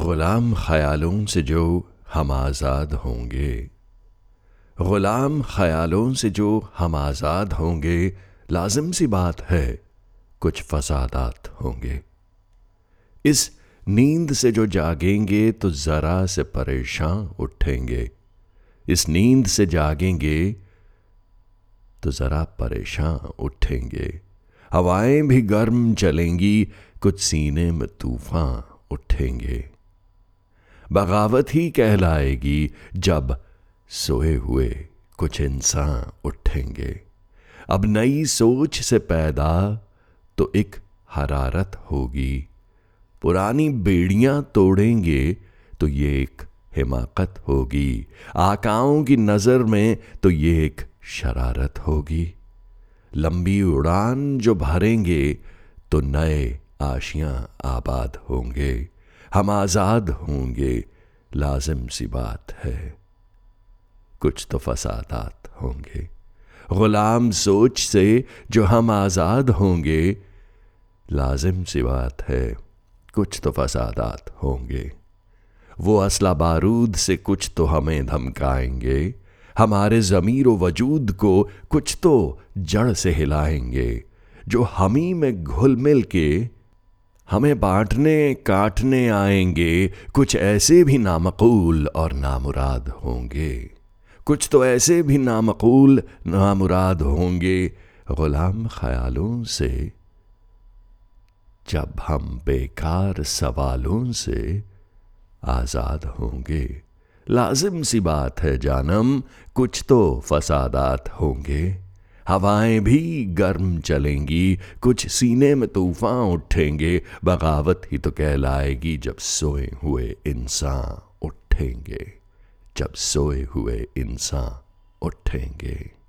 गुलाम ख्यालों से जो हम आज़ाद होंगे। गुलाम ख्यालों से जो हम आज़ाद होंगे, लाजिम सी बात है, कुछ फसादात होंगे। इस नींद से जो जागेंगे तो ज़रा से परेशान उठेंगे। इस नींद से जागेंगे तो ज़रा परेशान उठेंगे। हवाएँ भी गर्म चलेंगी, कुछ सीने में तूफ़ान उठेंगे। बगावत ही कहलाएगी जब सोए हुए कुछ इंसान उठेंगे। अब नई सोच से पैदा तो एक हरारत होगी। पुरानी बेड़ियाँ तोड़ेंगे तो ये एक हिमाकत होगी। आकाओं की नज़र में तो ये एक शरारत होगी। लंबी उड़ान जो भरेंगे तो नए आशियाँ आबाद होंगे। हम आज़ाद होंगे, लाजिम सी बात है। कुछ तो फसादात होंगे। गुलाम सोच से जो हम आज़ाद होंगे, लाजिम सी बात है, कुछ तो फसादात होंगे। वो असला बारूद से कुछ तो हमें धमकाएँगे, हमारे ज़मीर वजूद को कुछ तो जड़ से हिलाएँगे, जो हमी में घुल मिल के हमें बांटने, काटने आएँगे। कुछ ऐसे भी नामकूल और नामुराद होंगे। कुछ तो ऐसे भी नामकूल, नामुराद होंगे। गुलाम ख्यालों से, जब हम बेकार सवालों से आज़ाद होंगे। लाजिम सी बात है, जानम, कुछ तो फसादात होंगे। हवाएँ भी गर्म चलेंगी, कुछ सीने में तूफ़ान उठेंगे, बगावत ही तो कहलाएगी जब सोए हुए इंसान उठेंगे, जब सोए हुए इंसान उठेंगे।